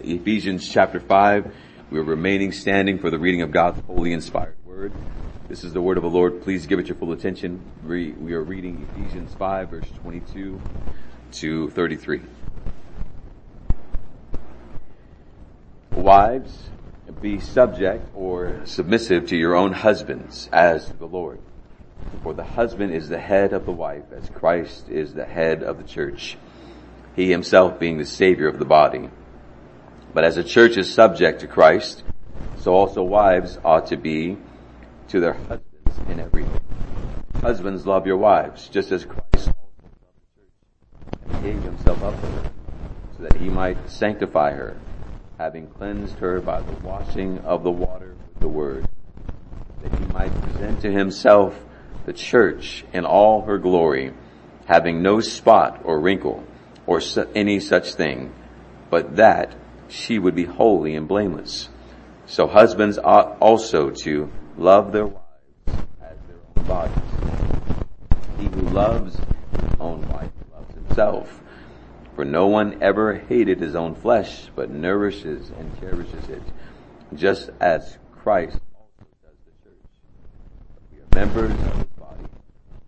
Ephesians chapter 5. We're remaining standing for the reading of God's holy inspired word. This is the word of the Lord. Please give it your full attention. We, are reading Ephesians 5 verse 22 to 33. Wives, be subject or submissive to your own husbands as to the Lord. For the husband is the head of the wife as Christ is the head of the church. He himself being the savior of the body. But as the church is subject to Christ, so also wives ought to be to their husbands in everything. Husbands love your wives, just as Christ also loved the church and gave himself up for her, so that he might sanctify her, having cleansed her by the washing of the water with the word, that he might present to himself the church in all her glory, having no spot or wrinkle or any such thing, but that she would be holy and blameless. So husbands ought also to love their wives as their own bodies. He who loves his own wife loves himself. For no one ever hated his own flesh, but nourishes and cherishes it, just as Christ also does the church. We are members of his body.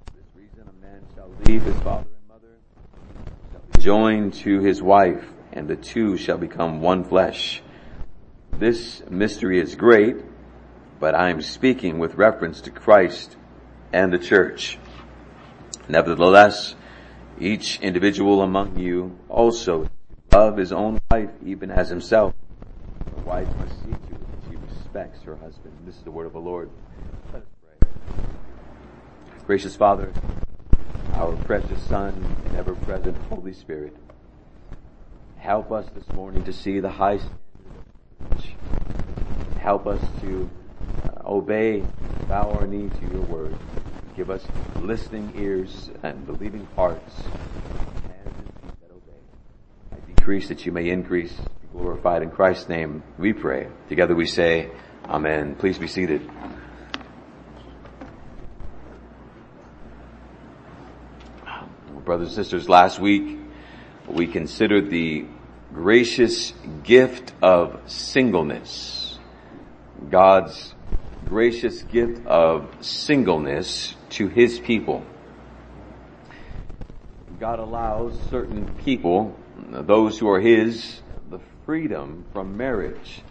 For this reason a man shall leave his father and mother, shall be joined to his wife, and the two shall become one flesh. This mystery is great, but I am speaking with reference to Christ and the church. Nevertheless, each individual among you also love his own wife even as himself. The wife must see to it that she respects her husband. This is the word of the Lord. Let us pray. Gracious Father, our precious Son and ever present Holy Spirit, help us this morning to see the high standard. Help us to uh, obey, bow our knee to your word. Give us listening ears and believing hearts. I decrease that you may increase, be glorified in Christ's name. We pray. Together we say, Amen. Please be seated. Brothers and sisters, last week we consider the gracious gift of singleness. God's gracious gift of singleness to His people. God allows certain people, those who are His, the freedom from marriage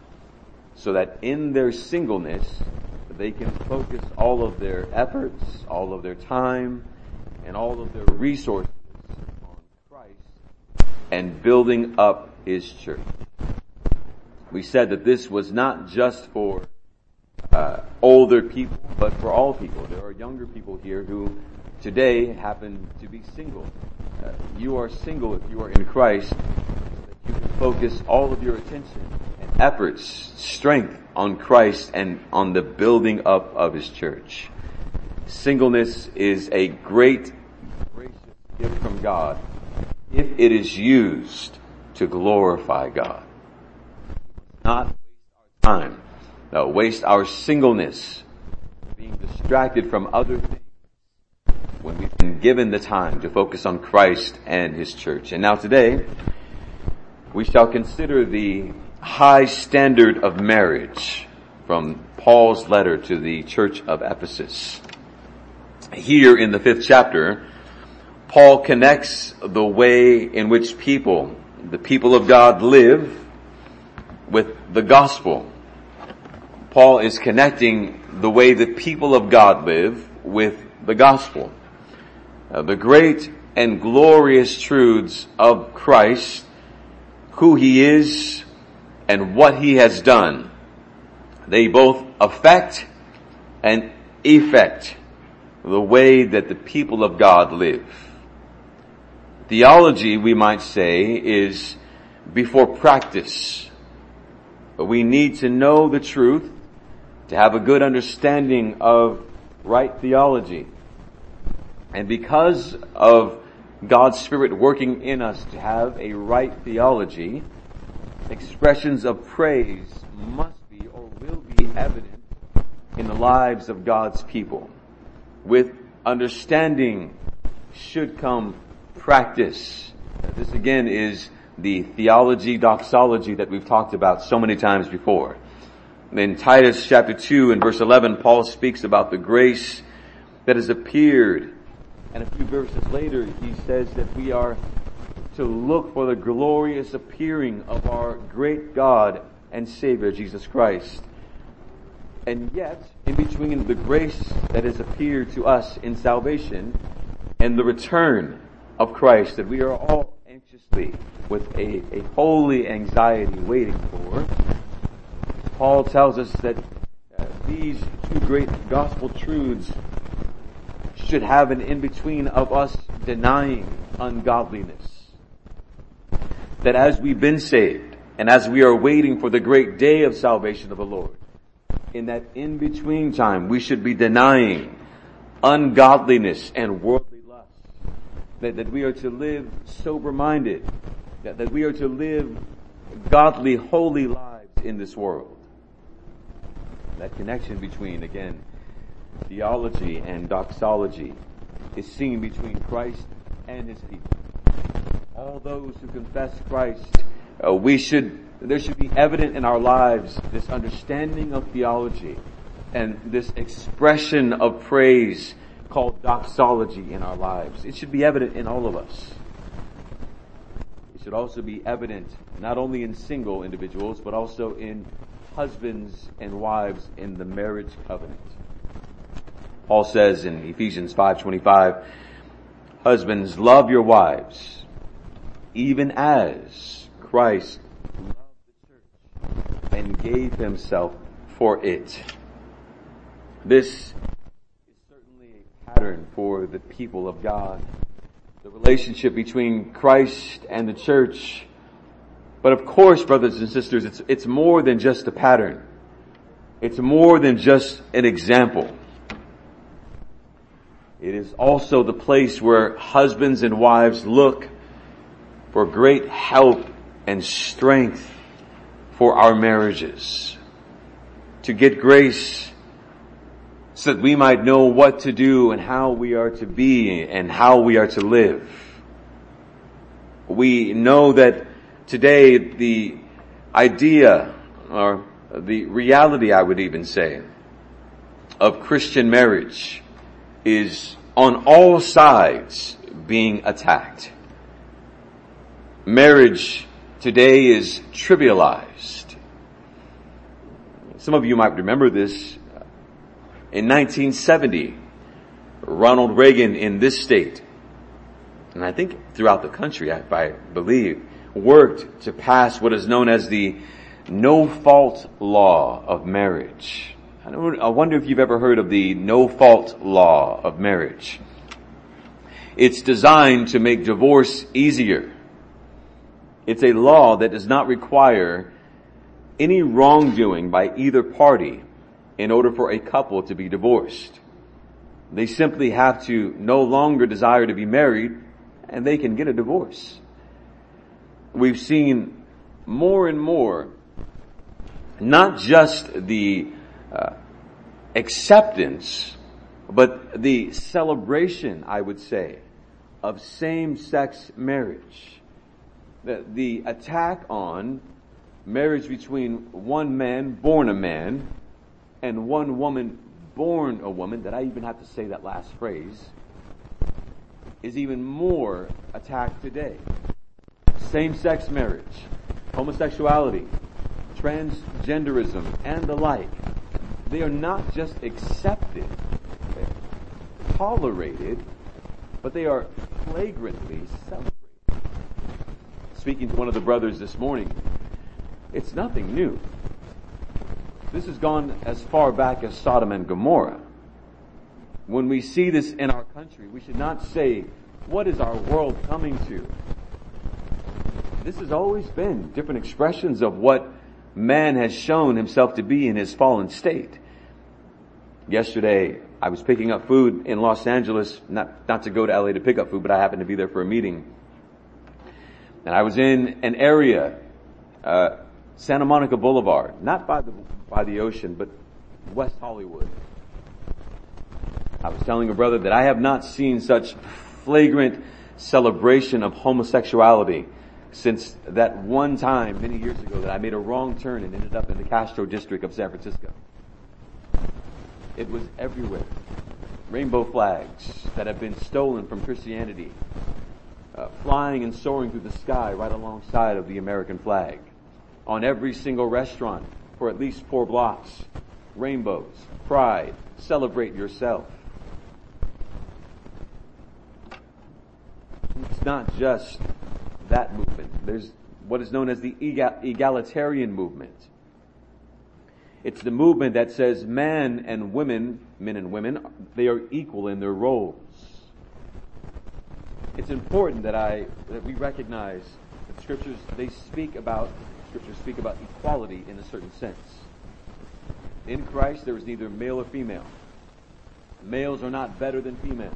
so that in their singleness they can focus all of their efforts, all of their time, and all of their resources and building up His church. We said that this was not just for uh, older people, but for all people. There are younger people here who today happen to be single. Uh, you are single if you are in Christ, you can focus all of your attention and efforts, strength on Christ and on the building up of His church. Singleness is a great, gracious gift from God if it is used to glorify God. Not waste our time no, waste our singleness being distracted from other things when we've been given the time to focus on Christ and His church. And now today, we shall consider the high standard of marriage from Paul's letter to the church of Ephesus. Here in the fifth chapter, Paul connects the way in which people, the people of God live with the gospel Paul is connecting the way the people of God live with the gospel. Uh, the great and glorious truths of Christ, who he is and what he has done. They both affect and effect the way that the people of God live. Theology, we might say, is before practice. But we need to know the truth to have a good understanding of right theology. And because of God's Spirit working in us to have a right theology, expressions of praise must be or will be evident in the lives of God's people. With understanding should come practice. This again is the theology doxology that we've talked about so many times before. In Titus chapter 2 and verse 11, Paul speaks about the grace that has appeared. And a few verses later, he says that we are to look for the glorious appearing of our great God and Savior, Jesus Christ. And yet, in between the grace that has appeared to us in salvation and the return of Christ that we are all anxiously with a, a holy anxiety waiting for, Paul tells us that uh, these two great gospel truths should have an in-between of us denying ungodliness. That as we've been saved, and as we are waiting for the great day of salvation of the Lord, in that in-between time, we should be denying ungodliness and worldly. That, that we are to live sober-minded. That, that we are to live godly, holy lives in this world. That connection between, again, theology and doxology is seen between Christ and his people. All those who confess Christ, uh, we should there should be evident in our lives this understanding of theology and this expression of praise called doxology in our lives. It should be evident in all of us. It should also be evident not only in single individuals, but also in husbands and wives in the marriage covenant. Paul says in Ephesians 5:25, husbands love your wives even as Christ loved the church and gave himself for it. This pattern for the people of God. The relationship between Christ and the church. But of course, brothers and sisters, it's, it's more than just a pattern. It's more than just an example. It is also the place where husbands and wives look for great help and strength for our marriages. To get grace so that we might know what to do and how we are to be and how we are to live. We know that today the idea or the reality I would even say of Christian marriage is on all sides being attacked. Marriage today is trivialized. Some of you might remember this. In 1970, Ronald Reagan in this state, and I think throughout the country, I believe, worked to pass what is known as the no fault law of marriage. I wonder if you've ever heard of the no fault law of marriage. It's designed to make divorce easier. It's a law that does not require any wrongdoing by either party in order for a couple to be divorced. They simply have to no longer desire to be married and they can get a divorce. We've seen more and more not just the uh, acceptance, but the celebration, I would say, of same-sex marriage the, the attack on marriage between one man born a man and one woman born a woman, that I even have to say that last phrase, is even more attacked today. Same-sex marriage, homosexuality, transgenderism, and the like. They are not just accepted, tolerated, but they are flagrantly celebrated speaking to one of the brothers this morning, it's nothing new. This has gone as far back as Sodom and Gomorrah. When we see this in our country, we should not say, what is our world coming to? This has always been different expressions of what man has shown himself to be in his fallen state. Yesterday, I was picking up food in Los Angeles, not, not to go to LA to pick up food, but I happened to be there for a meeting. And I was in an area, uh, Santa Monica Boulevard, not by the, by the ocean, but West Hollywood. I was telling a brother that I have not seen such flagrant celebration of homosexuality since that one time many years ago that I made a wrong turn and ended up in the Castro district of San Francisco. It was everywhere. Rainbow flags that have been stolen from Christianity, uh, flying and soaring through the sky right alongside of the American flag. On every single restaurant for at least four blocks. Rainbows, pride, celebrate yourself. It's not just that movement. There's what is known as the egalitarian movement. It's the movement that says men and women, men and women, they are equal in their roles. It's important that I, that we recognize that scriptures, they speak about, scriptures speak about equality in a certain sense. In Christ, there is neither male or female. Males are not better than females.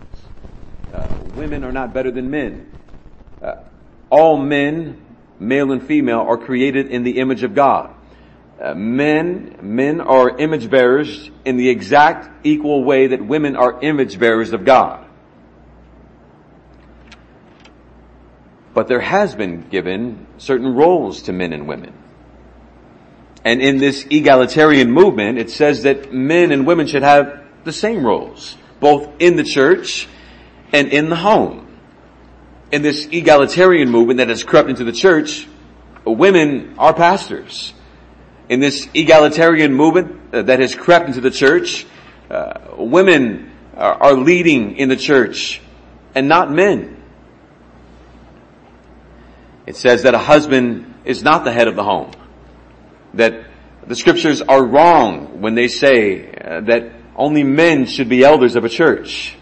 Uh, women are not better than men. Uh, all men, male and female, are created in the image of God. Uh, men, men are image bearers in the exact equal way that women are image bearers of God. But there has been given certain roles to men and women. And in this egalitarian movement, it says that men and women should have the same roles, both in the church and in the home. In this egalitarian movement that has crept into the church, women are pastors in this egalitarian movement uh, that has crept into the church, uh, women are, are leading in the church and not men. It says that a husband is not the head of the home. That the scriptures are wrong when they say uh, that only men should be elders of a church.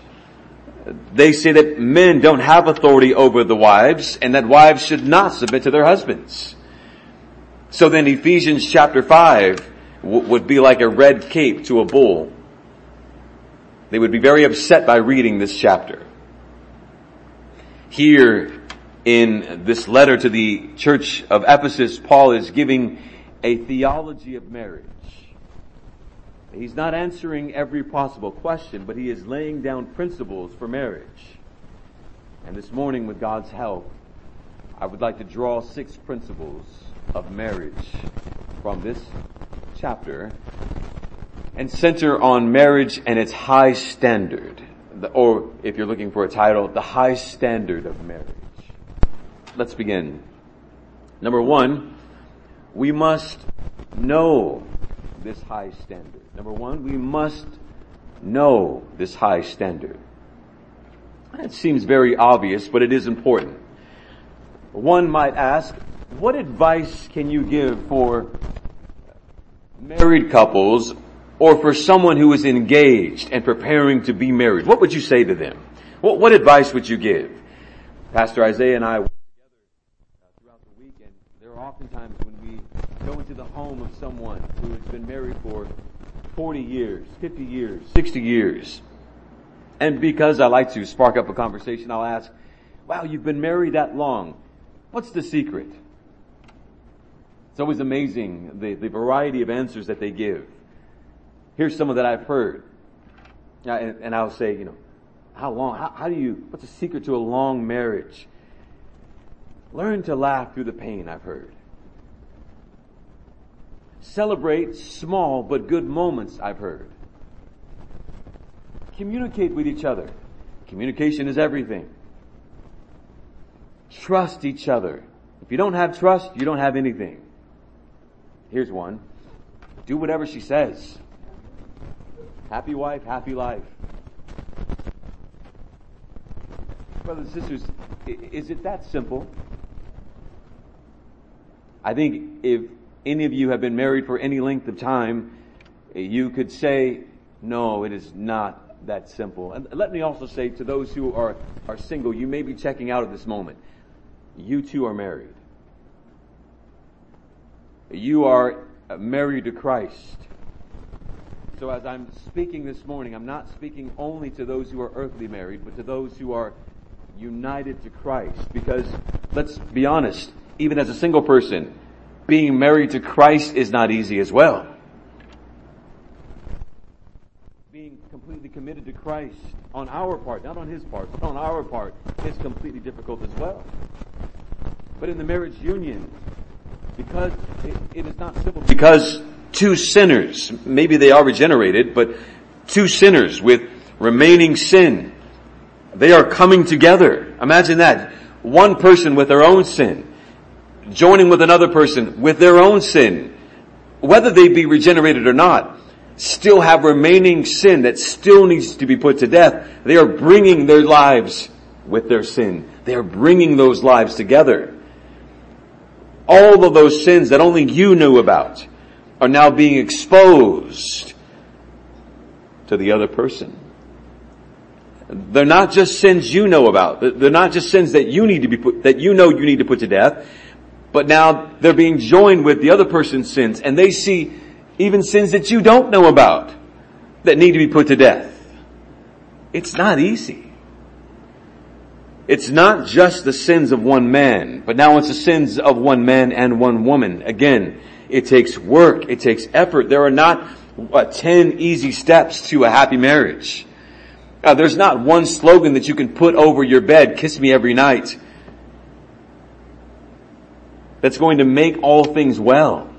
They say that men don't have authority over the wives and that wives should not submit to their husbands. So then Ephesians chapter 5 w- would be like a red cape to a bull. They would be very upset by reading this chapter. Here in this letter to the church of Ephesus, Paul is giving a theology of marriage. He's not answering every possible question, but he is laying down principles for marriage. And this morning, with God's help, I would like to draw six principles of marriage from this chapter and center on marriage and its high standard. Or if you're looking for a title, the high standard of marriage. Let's begin. Number one, we must know this high standard. Number one, we must know this high standard. It seems very obvious, but it is important. One might ask, what advice can you give for married couples or for someone who is engaged and preparing to be married? What would you say to them? What, what advice would you give? Pastor Isaiah and I work together uh, throughout the week and there are oftentimes when we go into the home of someone who has been married for 40 years, 50 years, 60 years. And because I like to spark up a conversation, I'll ask, wow, you've been married that long. What's the secret? It's always amazing the, the variety of answers that they give. Here's some of that I've heard. And, and I'll say, you know, how long, how, how do you, what's the secret to a long marriage? Learn to laugh through the pain, I've heard. Celebrate small but good moments, I've heard. Communicate with each other. Communication is everything. Trust each other. If you don't have trust, you don't have anything. Here's one. Do whatever she says. Happy wife, happy life. Brothers and sisters, is it that simple? I think if any of you have been married for any length of time, you could say, no, it is not that simple. And let me also say to those who are, are single, you may be checking out at this moment. You too are married you are uh, married to Christ. So as I'm speaking this morning, I'm not speaking only to those who are earthly married, but to those who are united to Christ. Because let's be honest, even as a single person, being married to Christ is not easy as well. Being completely committed to Christ on our part, not on his part, but on our part, is completely difficult as well. But in the marriage union, because it, it is not civil, because two sinners, maybe they are regenerated, but two sinners with remaining sin, they are coming together. Imagine that. One person with their own sin, joining with another person with their own sin, whether they be regenerated or not, still have remaining sin that still needs to be put to death. They are bringing their lives with their sin. They are bringing those lives together. All of those sins that only you knew about are now being exposed to the other person. They're not just sins you know about. They're not just sins that you need to be put, that you know you need to put to death, but now they're being joined with the other person's sins and they see even sins that you don't know about that need to be put to death. It's not easy. It's not just the sins of one man, but now it's the sins of one man and one woman. Again, it takes work. It takes effort. There are not uh, 10 easy steps to a happy marriage. Uh, there's not one slogan that you can put over your bed, kiss me every night, that's going to make all things well.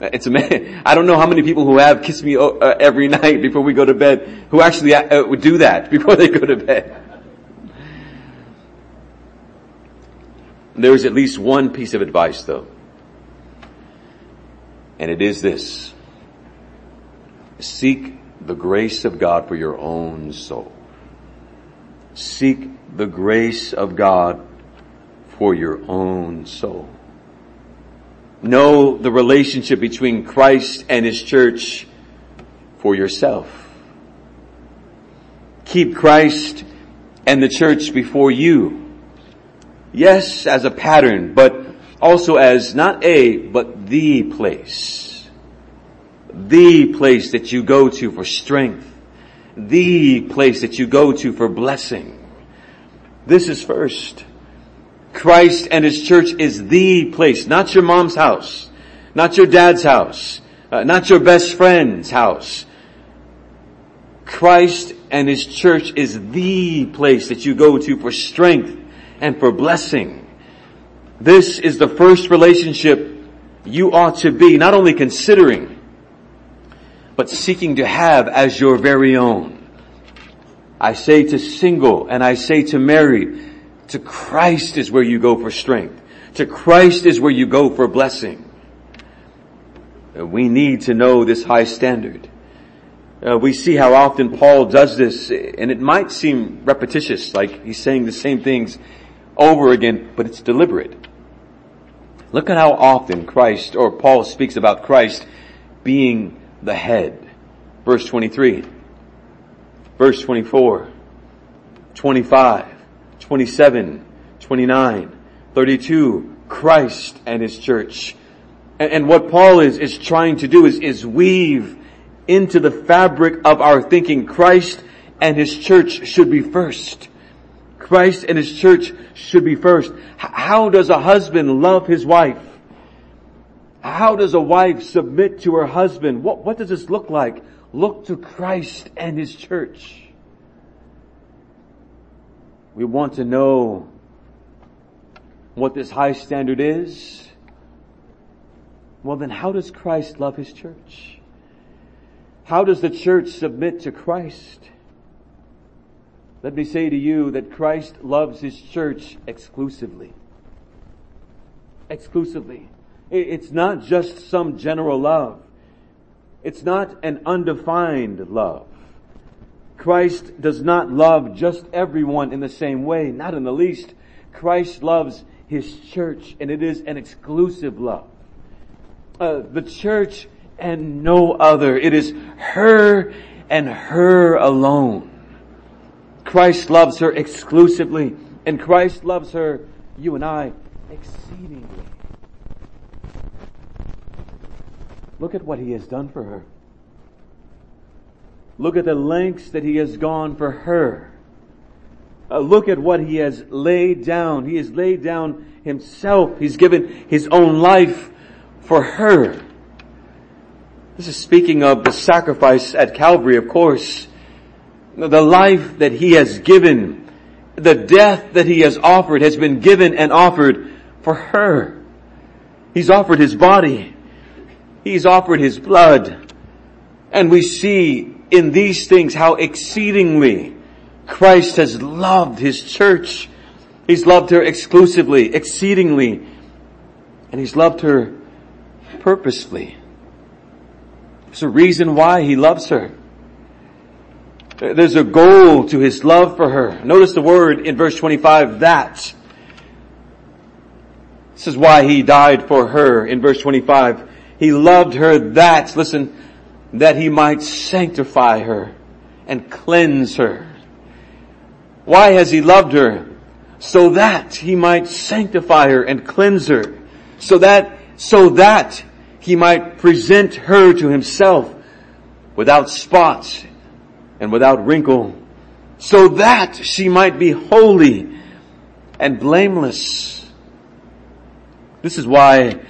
It's amazing. I don't know how many people who have kiss me uh, every night before we go to bed who actually uh, would do that before they go to bed. There is at least one piece of advice though. And it is this. Seek the grace of God for your own soul. Seek the grace of God for your own soul. Know the relationship between Christ and His church for yourself. Keep Christ and the church before you. Yes, as a pattern, but also as not a, but the place. The place that you go to for strength. The place that you go to for blessing. This is first. Christ and His church is the place, not your mom's house, not your dad's house, uh, not your best friend's house. Christ and His church is the place that you go to for strength and for blessing. This is the first relationship you ought to be not only considering, but seeking to have as your very own. I say to single and I say to married, to Christ is where you go for strength. To Christ is where you go for blessing. We need to know this high standard. Uh, we see how often Paul does this, and it might seem repetitious, like he's saying the same things over again, but it's deliberate. Look at how often Christ, or Paul speaks about Christ being the head. Verse 23, verse 24, 25, 27, 29, 32, Christ and His church. And, and what Paul is, is trying to do is, is weave into the fabric of our thinking Christ and His church should be first. Christ and His church should be first. How does a husband love his wife? How does a wife submit to her husband? What, what does this look like? Look to Christ and His church. We want to know what this high standard is. Well then how does Christ love His church? How does the church submit to Christ? Let me say to you that Christ loves His church exclusively. Exclusively. It's not just some general love. It's not an undefined love. Christ does not love just everyone in the same way, not in the least. Christ loves His church and it is an exclusive love. Uh, the church and no other. It is her and her alone. Christ loves her exclusively and Christ loves her, you and I, exceedingly. Look at what He has done for her. Look at the lengths that he has gone for her. Uh, look at what he has laid down. He has laid down himself. He's given his own life for her. This is speaking of the sacrifice at Calvary, of course. The life that he has given, the death that he has offered has been given and offered for her. He's offered his body. He's offered his blood. And we see in these things how exceedingly Christ has loved his church. He's loved her exclusively, exceedingly, and he's loved her purposefully. There's a reason why he loves her. There's a goal to his love for her. Notice the word in verse 25, that. This is why he died for her in verse 25. He loved her that, listen, that he might sanctify her and cleanse her. Why has he loved her? So that he might sanctify her and cleanse her. So that, so that he might present her to himself without spot and without wrinkle, so that she might be holy and blameless. This is why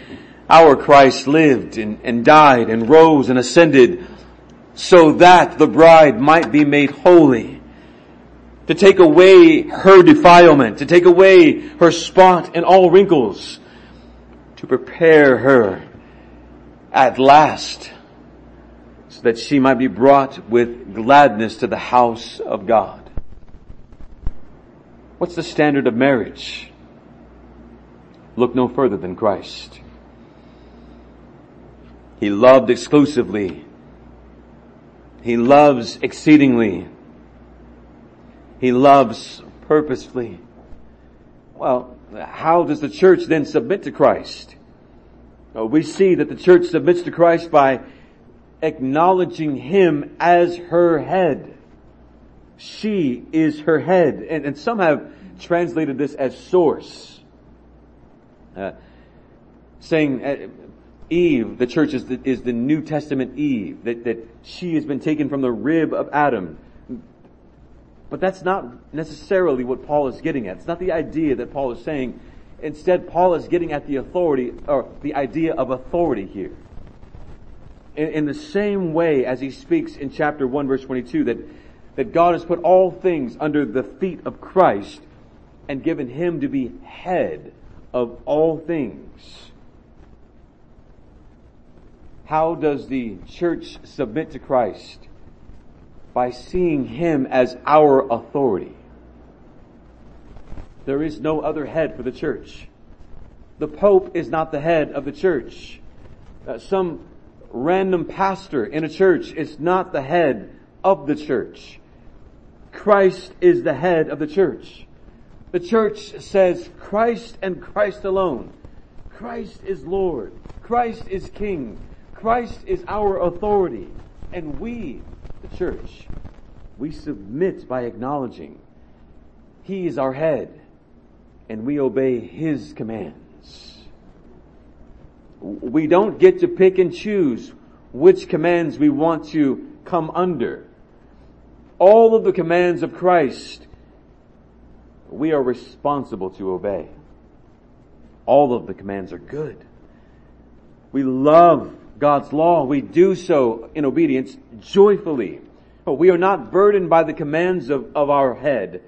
our Christ lived and, and died and rose and ascended so that the bride might be made holy. To take away her defilement, to take away her spot and all wrinkles, to prepare her at last so that she might be brought with gladness to the house of God. What's the standard of marriage? Look no further than Christ. He loved exclusively. He loves exceedingly. He loves purposefully. Well, how does the church then submit to Christ? We see that the church submits to Christ by acknowledging him as her head. She is her head. And, and some have translated this as source. Uh, saying uh, Eve, the church is the, is the New Testament Eve, that, that she has been taken from the rib of Adam. But that's not necessarily what Paul is getting at. It's not the idea that Paul is saying. Instead, Paul is getting at the authority, or the idea of authority here in, in the same way as he speaks in chapter 1 verse 22 that, that God has put all things under the feet of Christ and given him to be head of all things. How does the church submit to Christ? By seeing him as our authority. There is no other head for the church. The Pope is not the head of the church. Uh, some random pastor in a church is not the head of the church. Christ is the head of the church. The church says Christ and Christ alone. Christ is Lord. Christ is King. Christ is our authority. And we, the church, we submit by acknowledging He is our head and we obey His commands. We don't get to pick and choose which commands we want to come under. All of the commands of Christ, we are responsible to obey. All of the commands are good. We love God's law. We do so in obedience joyfully. But we are not burdened by the commands of, of our head.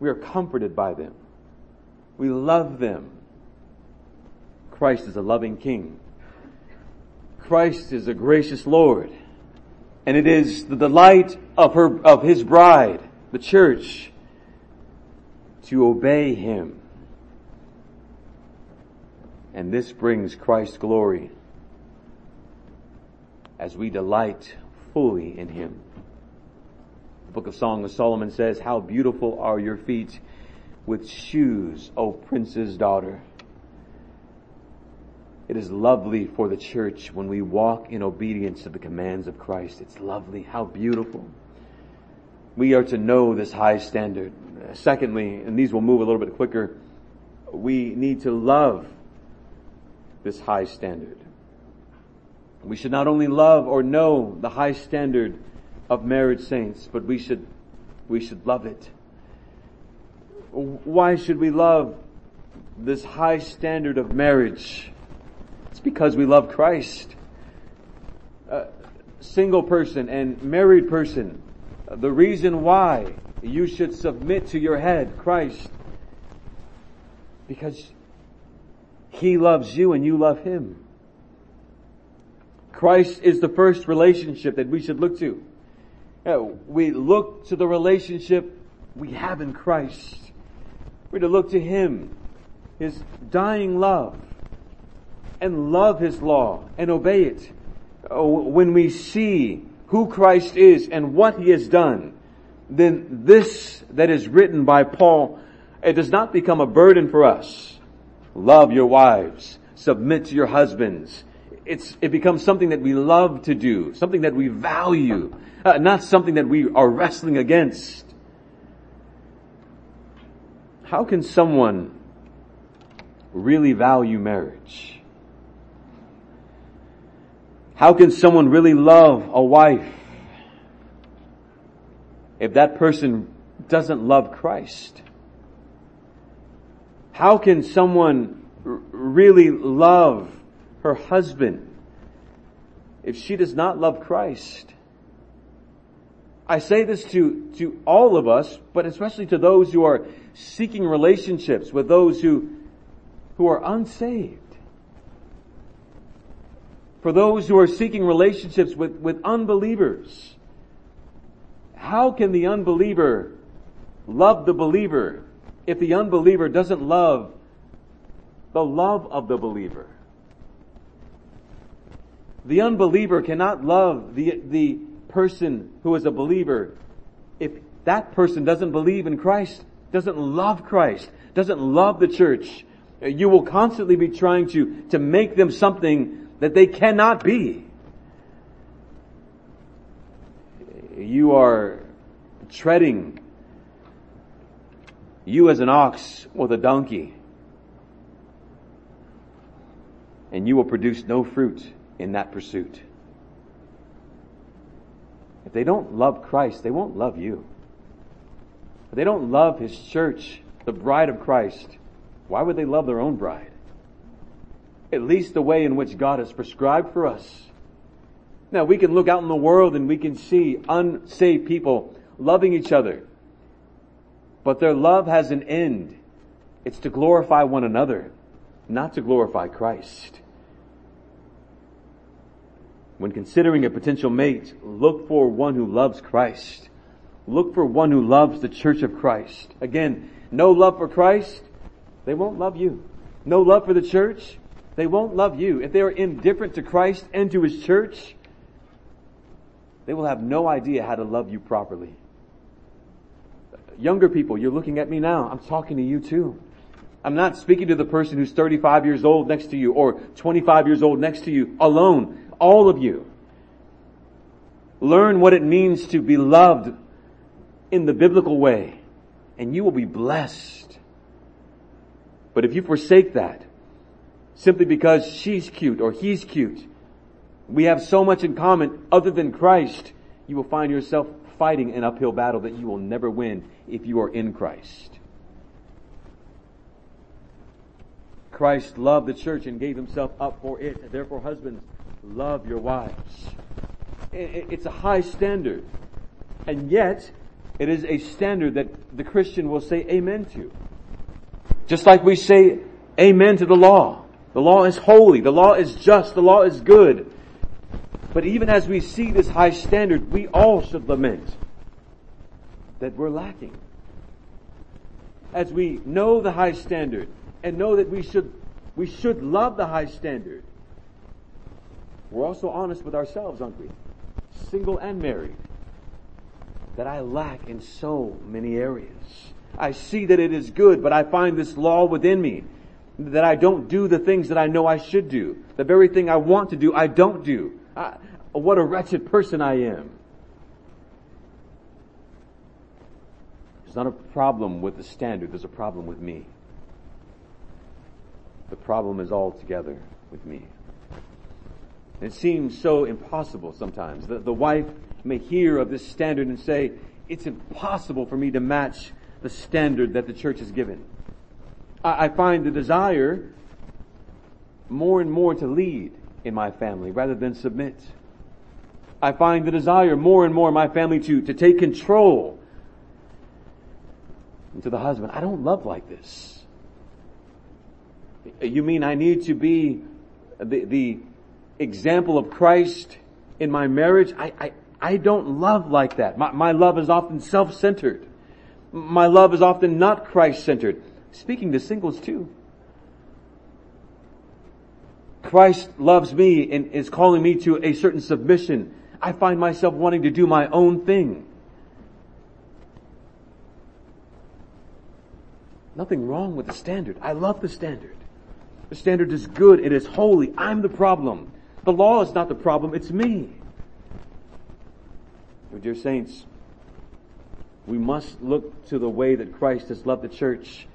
We are comforted by them. We love them. Christ is a loving King. Christ is a gracious Lord. And it is the delight of her, of His bride, the church, to obey Him. And this brings Christ glory as we delight fully in Him. The book of Song of Solomon says, how beautiful are your feet with shoes, O prince's daughter. It is lovely for the church when we walk in obedience to the commands of Christ. It's lovely. How beautiful. We are to know this high standard. Secondly, and these will move a little bit quicker, we need to love this high standard. We should not only love or know the high standard of marriage saints, but we should, we should love it. Why should we love this high standard of marriage? It's because we love Christ. Single person and married person, the reason why you should submit to your head, Christ, because He loves you and you love Him. Christ is the first relationship that we should look to. Uh, we look to the relationship we have in Christ. We're to look to Him, His dying love, and love His law and obey it. Oh, when we see who Christ is and what He has done, then this that is written by Paul, it does not become a burden for us. Love your wives. Submit to your husbands. It's, it becomes something that we love to do, something that we value, uh, not something that we are wrestling against. How can someone really value marriage? How can someone really love a wife if that person doesn't love Christ? How can someone really love her husband if she does not love Christ? I say this to, to all of us, but especially to those who are seeking relationships with those who, who are unsaved. For those who are seeking relationships with, with unbelievers. How can the unbeliever love the believer if the unbeliever doesn't love the love of the believer? The unbeliever cannot love the, the person who is a believer if that person doesn't believe in Christ, doesn't love Christ, doesn't love the church. You will constantly be trying to, to make them something that they cannot be. You are treading you as an ox with a donkey and you will produce no fruit in that pursuit. If they don't love Christ, they won't love you. If they don't love His church, the bride of Christ, why would they love their own bride? At least the way in which God has prescribed for us. Now we can look out in the world and we can see unsaved people loving each other. But their love has an end. It's to glorify one another, not to glorify Christ. When considering a potential mate, look for one who loves Christ. Look for one who loves the church of Christ. Again, no love for Christ, they won't love you. No love for the church, they won't love you. If they are indifferent to Christ and to His church, they will have no idea how to love you properly. Younger people, you're looking at me now. I'm talking to you too. I'm not speaking to the person who's 35 years old next to you or 25 years old next to you alone all of you. Learn what it means to be loved in the biblical way, and you will be blessed. But if you forsake that, simply because she's cute or he's cute, we have so much in common other than Christ, you will find yourself fighting an uphill battle that you will never win if you are in Christ. Christ loved the church and gave himself up for it. Therefore, husbands, love your wives. It's a high standard. And yet, it is a standard that the Christian will say amen to. Just like we say amen to the law. The law is holy. The law is just. The law is good. But even as we see this high standard, we all should lament that we're lacking. As we know the high standard and know that we should, we should love the high standard, we're also honest with ourselves, aren't we? Single and married. That I lack in so many areas. I see that it is good, but I find this law within me that I don't do the things that I know I should do. The very thing I want to do, I don't do. I, what a wretched person I am. There's not a problem with the standard, there's a problem with me. The problem is all together with me. It seems so impossible sometimes. The, the wife may hear of this standard and say, it's impossible for me to match the standard that the church has given. I, I find the desire more and more to lead in my family rather than submit. I find the desire more and more in my family to, to take control. And to the husband, I don't love like this. You mean I need to be the, the example of Christ in my marriage? I, I, I don't love like that. My, my love is often self-centered. My love is often not Christ-centered. Speaking to singles too. Christ loves me and is calling me to a certain submission. I find myself wanting to do my own thing. Nothing wrong with the standard. I love the standard. The standard is good. It is holy. I'm the problem. The law is not the problem. It's me. dear saints, we must look to the way that Christ has loved the church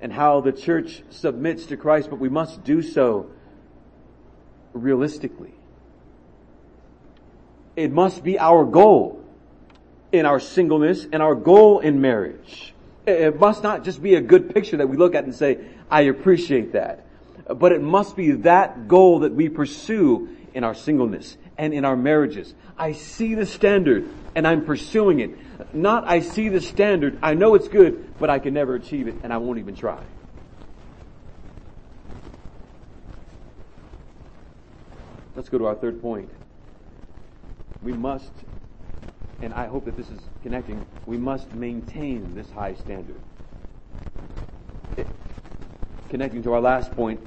and how the church submits to Christ, but we must do so realistically. It must be our goal in our singleness and our goal in marriage. It must not just be a good picture that we look at and say, I appreciate that. But it must be that goal that we pursue in our singleness and in our marriages. I see the standard and I'm pursuing it. Not I see the standard, I know it's good, but I can never achieve it and I won't even try. Let's go to our third point. We must, and I hope that this is connecting, we must maintain this high standard. It, connecting to our last point,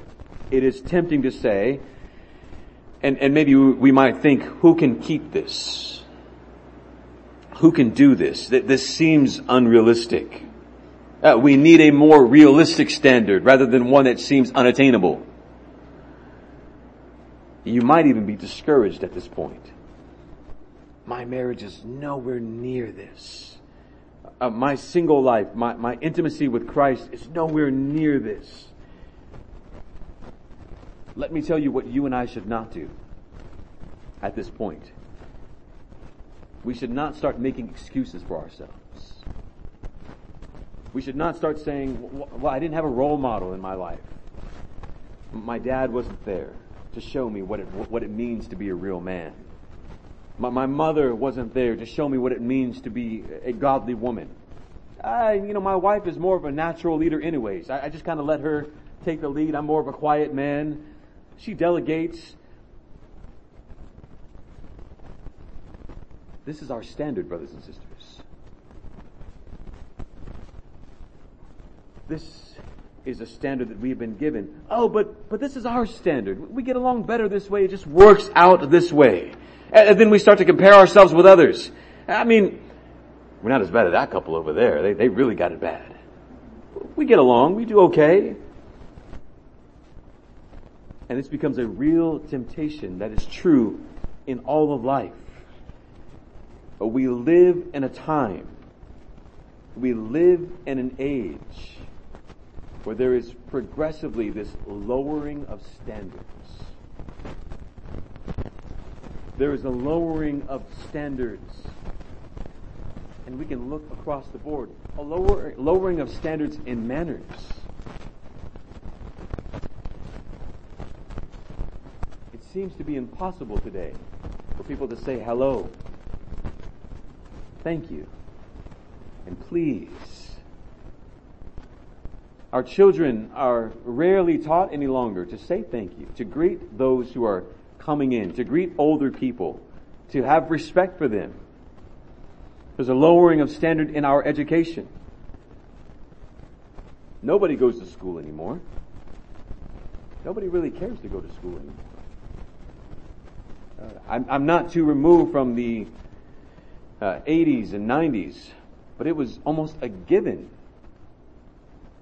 it is tempting to say, and, and maybe we might think, who can keep this? Who can do this? That this seems unrealistic. Uh, we need a more realistic standard rather than one that seems unattainable. You might even be discouraged at this point. My marriage is nowhere near this. Uh, my single life, my, my intimacy with Christ is nowhere near this. Let me tell you what you and I should not do at this point. We should not start making excuses for ourselves. We should not start saying, well, I didn't have a role model in my life. My dad wasn't there to show me what it, what it means to be a real man. My, my mother wasn't there to show me what it means to be a godly woman. I, you know, my wife is more of a natural leader anyways. I, I just kind of let her take the lead. I'm more of a quiet man. She delegates. This is our standard, brothers and sisters. This is a standard that we've been given. Oh, but, but this is our standard. We get along better this way. It just works out this way. And then we start to compare ourselves with others. I mean, we're not as bad as that couple over there. They, they really got it bad. We get along. We do okay. And this becomes a real temptation that is true in all of life. We live in a time, we live in an age where there is progressively this lowering of standards. There is a lowering of standards. And we can look across the board. A lower, lowering of standards in manners. Seems to be impossible today for people to say hello, thank you, and please our children are rarely taught any longer to say thank you, to greet those who are coming in, to greet older people, to have respect for them. There's a lowering of standard in our education. Nobody goes to school anymore. Nobody really cares to go to school anymore. Uh, I'm, I'm, not too removed from the uh, 80s and 90s, but it was almost a given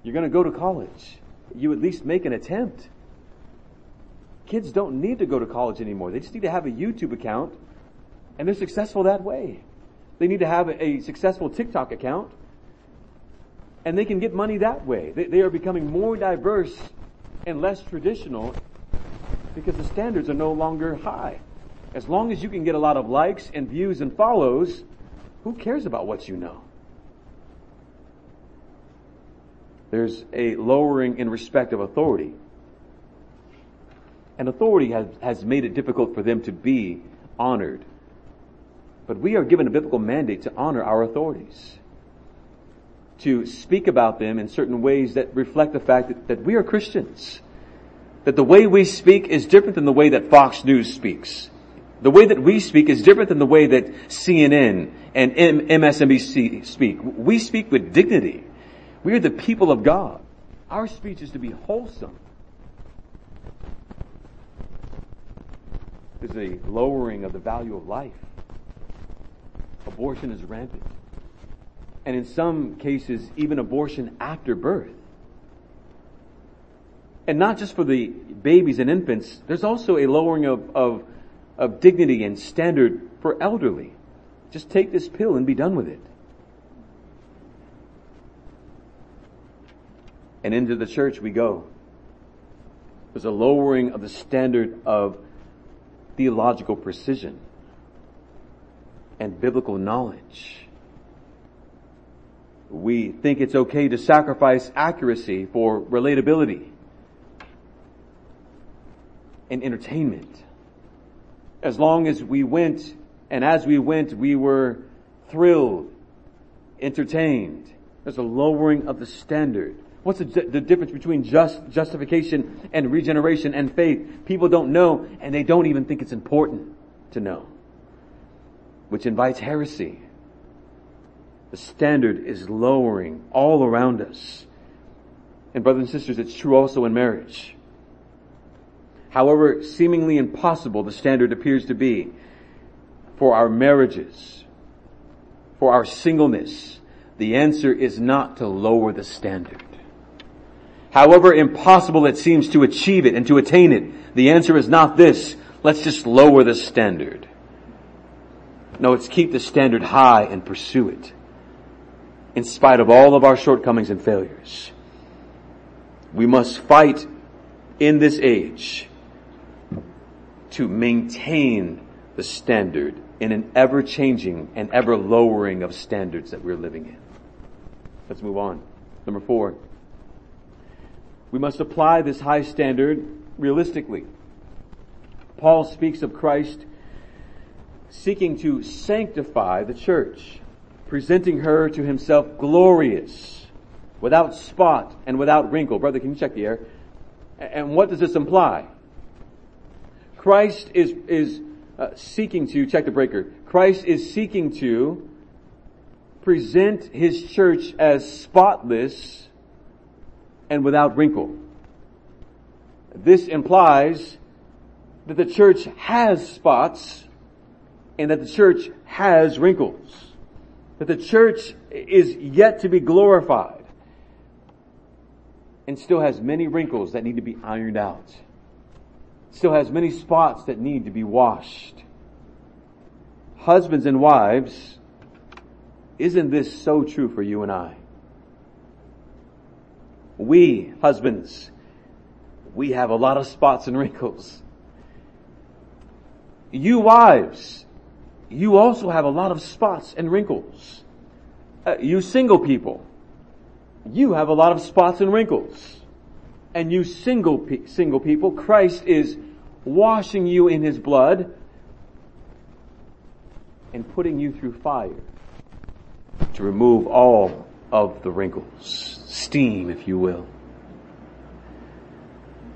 you're going to go to college. You at least make an attempt. Kids don't need to go to college anymore. They just need to have a YouTube account and they're successful that way. They need to have a successful TikTok account and they can get money that way. They, they are becoming more diverse and less traditional because the standards are no longer high. As long as you can get a lot of likes and views and follows, who cares about what you know? There's a lowering in respect of authority. And authority has, has made it difficult for them to be honored. But we are given a biblical mandate to honor our authorities. To speak about them in certain ways that reflect the fact that, that we are Christians. that the way we speak is different than the way that Fox News speaks. The way that we speak is different than the way that CNN and MSNBC speak. We speak with dignity. We are the people of God. Our speech is to be wholesome. There's a lowering of the value of life. Abortion is rampant. And in some cases, even abortion after birth. And not just for the babies and infants, there's also a lowering of, of, of dignity and standard for elderly. Just take this pill and be done with it. And into the church we go. There's a lowering of the standard of theological precision and biblical knowledge. We think it's okay to sacrifice accuracy for relatability and entertainment. As long as we went and as we went, we were thrilled, entertained. There's a lowering of the standard. What's the, the, difference between just justification and regeneration and faith? People don't know and they don't even think it's important to know. Which invites heresy. The standard is lowering all around us. And brothers and sisters, it's true also in marriage. However seemingly impossible the standard appears to be, for our marriages, for our singleness, the answer is not to lower the standard. However impossible it seems to achieve it and to attain it, the answer is not this, let's just lower the standard. No, it's keep the standard high and pursue it. In spite of all of our shortcomings and failures. We must fight in this age to maintain the standard in an ever changing and ever lowering of standards that we're living in. Let's move on. Number four. We must apply this high standard realistically. Paul speaks of Christ seeking to sanctify the church, presenting her to himself glorious, without spot and without wrinkle. Brother, can you check the air? And what does this imply? Christ is, is uh, seeking to, check the breaker, Christ is seeking to present his church as spotless and without wrinkle. This implies that the church has spots and that the church has wrinkles. That the church is yet to be glorified and still has many wrinkles that need to be ironed out still has many spots that need to be washed. Husbands and wives, isn't this so true for you and I? We, husbands, we have a lot of spots and wrinkles. You wives, you also have a lot of spots and wrinkles. Uh, you single people, you have a lot of spots and wrinkles and you single, single people, Christ is washing you in His blood and putting you through fire to remove all of the wrinkles, steam, if you will.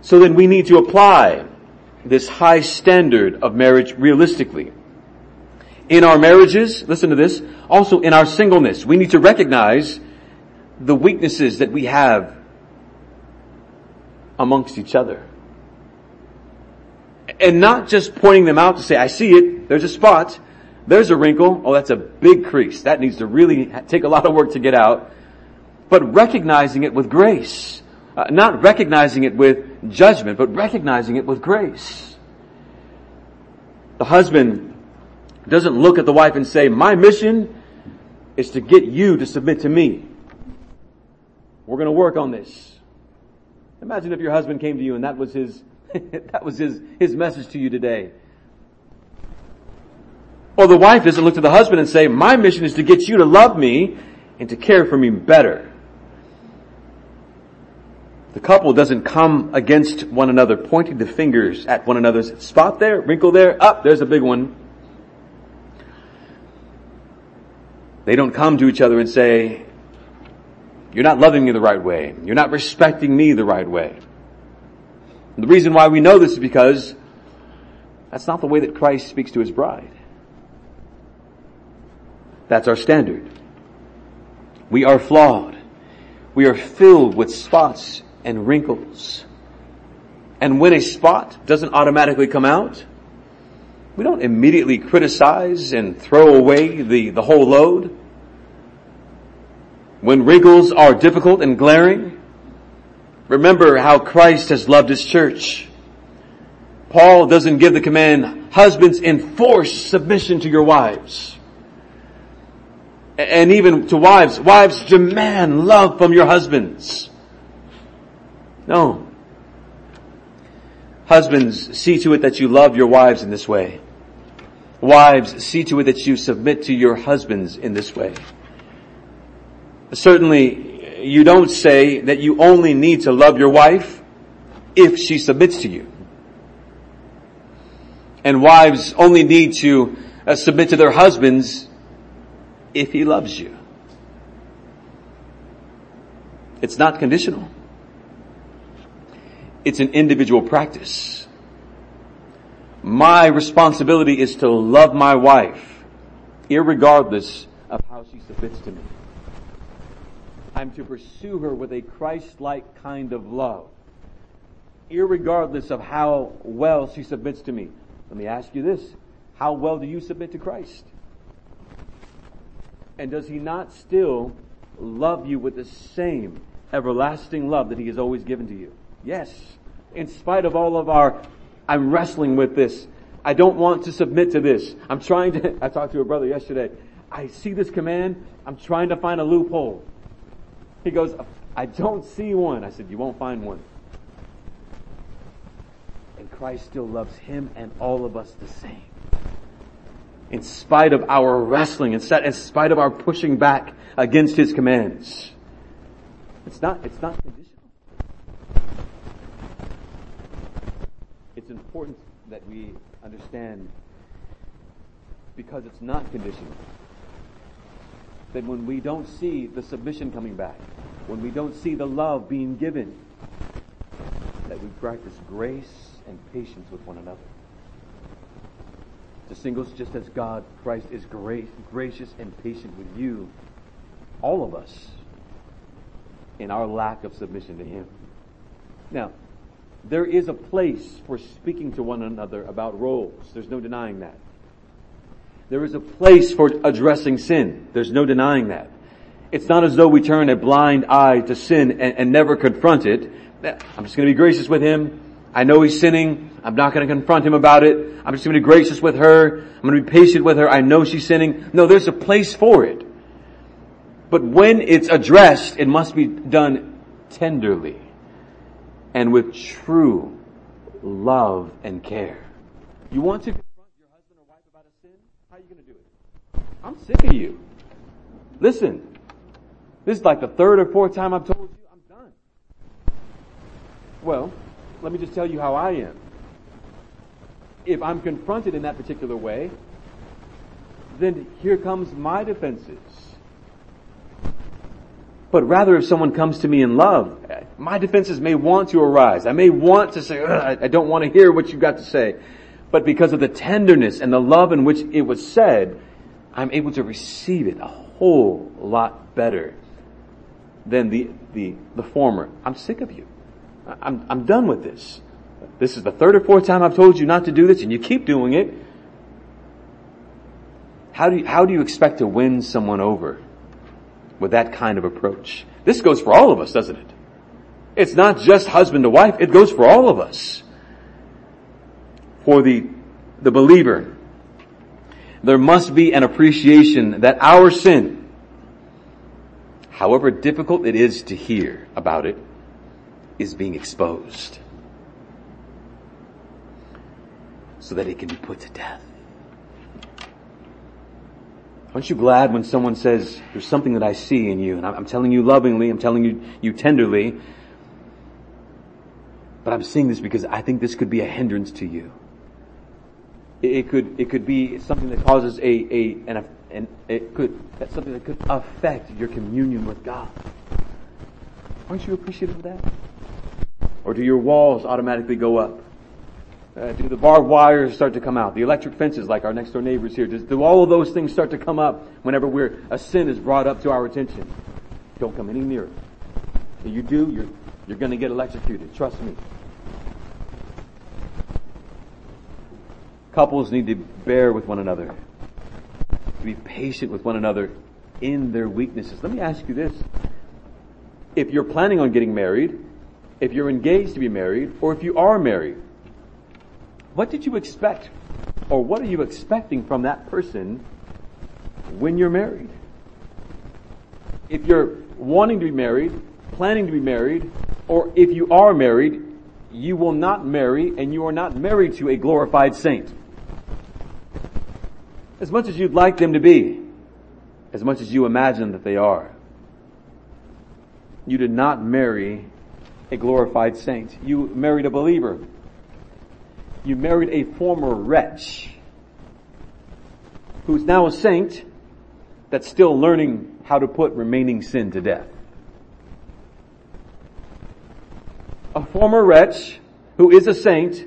So then we need to apply this high standard of marriage realistically. In our marriages, listen to this, also in our singleness, we need to recognize the weaknesses that we have amongst each other. And not just pointing them out to say, I see it, there's a spot, there's a wrinkle, oh that's a big crease, that needs to really take a lot of work to get out, but recognizing it with grace. Uh, not recognizing it with judgment, but recognizing it with grace. The husband doesn't look at the wife and say, my mission is to get you to submit to me. We're gonna work on this. Imagine if your husband came to you and that was his, that was his, his message to you today. Or the wife doesn't look to the husband and say, my mission is to get you to love me and to care for me better. The couple doesn't come against one another, pointing the fingers at one another's spot there, wrinkle there, up, there's a big one. They don't come to each other and say, you're not loving me the right way. You're not respecting me the right way. And the reason why we know this is because that's not the way that Christ speaks to his bride. That's our standard. We are flawed. We are filled with spots and wrinkles. And when a spot doesn't automatically come out, we don't immediately criticize and throw away the, the whole load. When wrinkles are difficult and glaring, remember how Christ has loved his church. Paul doesn't give the command, husbands enforce submission to your wives. And even to wives, wives demand love from your husbands. No. Husbands, see to it that you love your wives in this way. Wives, see to it that you submit to your husbands in this way. Certainly, you don't say that you only need to love your wife if she submits to you. And wives only need to uh, submit to their husbands if he loves you. It's not conditional. It's an individual practice. My responsibility is to love my wife, irregardless of how she submits to me. I'm to pursue her with a Christ-like kind of love, irregardless of how well she submits to me. Let me ask you this. How well do you submit to Christ? And does he not still love you with the same everlasting love that he has always given to you? Yes. In spite of all of our, I'm wrestling with this. I don't want to submit to this. I'm trying to, I talked to a brother yesterday. I see this command. I'm trying to find a loophole. He goes, I don't see one. I said, you won't find one. And Christ still loves him and all of us the same in spite of our wrestling, in spite of our pushing back against His commands. It's not, it's not conditional. It's important that we understand because it's not conditional. That when we don't see the submission coming back, when we don't see the love being given, that we practice grace and patience with one another to singles just as God, Christ, is grace, gracious and patient with you, all of us, in our lack of submission to Him. Now, there is a place for speaking to one another about roles. There's no denying that. There is a place for addressing sin. There's no denying that. It's not as though we turn a blind eye to sin and, and never confront it. I'm just going to be gracious with him. I know he's sinning. I'm not going to confront him about it. I'm just going to be gracious with her. I'm going to be patient with her. I know she's sinning. No, there's a place for it. But when it's addressed, it must be done tenderly and with true love and care. You want to confront your husband or wife about a sin? How are you going to do it? I'm sick of you. Listen, this is like the third or fourth time I've told you I'm done. Well, let me just tell you how I am. If I'm confronted in that particular way, then here comes my defenses. But rather if someone comes to me in love, my defenses may want to arise. I may want to say, I don't want to hear what you've got to say. But because of the tenderness and the love in which it was said, I'm able to receive it a whole lot better than the, the, the former. I'm sick of you. I'm, I'm done with this. This is the third or fourth time I've told you not to do this and you keep doing it. How do you, how do you expect to win someone over with that kind of approach? This goes for all of us, doesn't it? It's not just husband to wife, it goes for all of us. For the, the believer, there must be an appreciation that our sin, however difficult it is to hear about it, is being exposed so that it can be put to death. Aren't you glad when someone says, there's something that I see in you, and I'm telling you lovingly, I'm telling you, you tenderly, but I'm seeing this because I think this could be a hindrance to you. It could, it could be something that causes a, a, an, an it could, that's something that could affect your communion with God. Aren't you appreciative of that? Or do your walls automatically go up? Uh, do the barbed wires start to come out? The electric fences, like our next door neighbors here, does, do all of those things start to come up whenever we're, a sin is brought up to our attention? Don't come any nearer. If you do, you're, you're gonna get electrocuted. Trust me. Couples need to bear with one another. To be patient with one another in their weaknesses. Let me ask you this. If you're planning on getting married, if you're engaged to be married, or if you are married, what did you expect? Or what are you expecting from that person when you're married? If you're wanting to be married, planning to be married, or if you are married, you will not marry and you are not married to a glorified saint. As much as you'd like them to be, as much as you imagine that they are. You did not marry a glorified saint. You married a believer you married a former wretch who's now a saint that's still learning how to put remaining sin to death. A former wretch who is a saint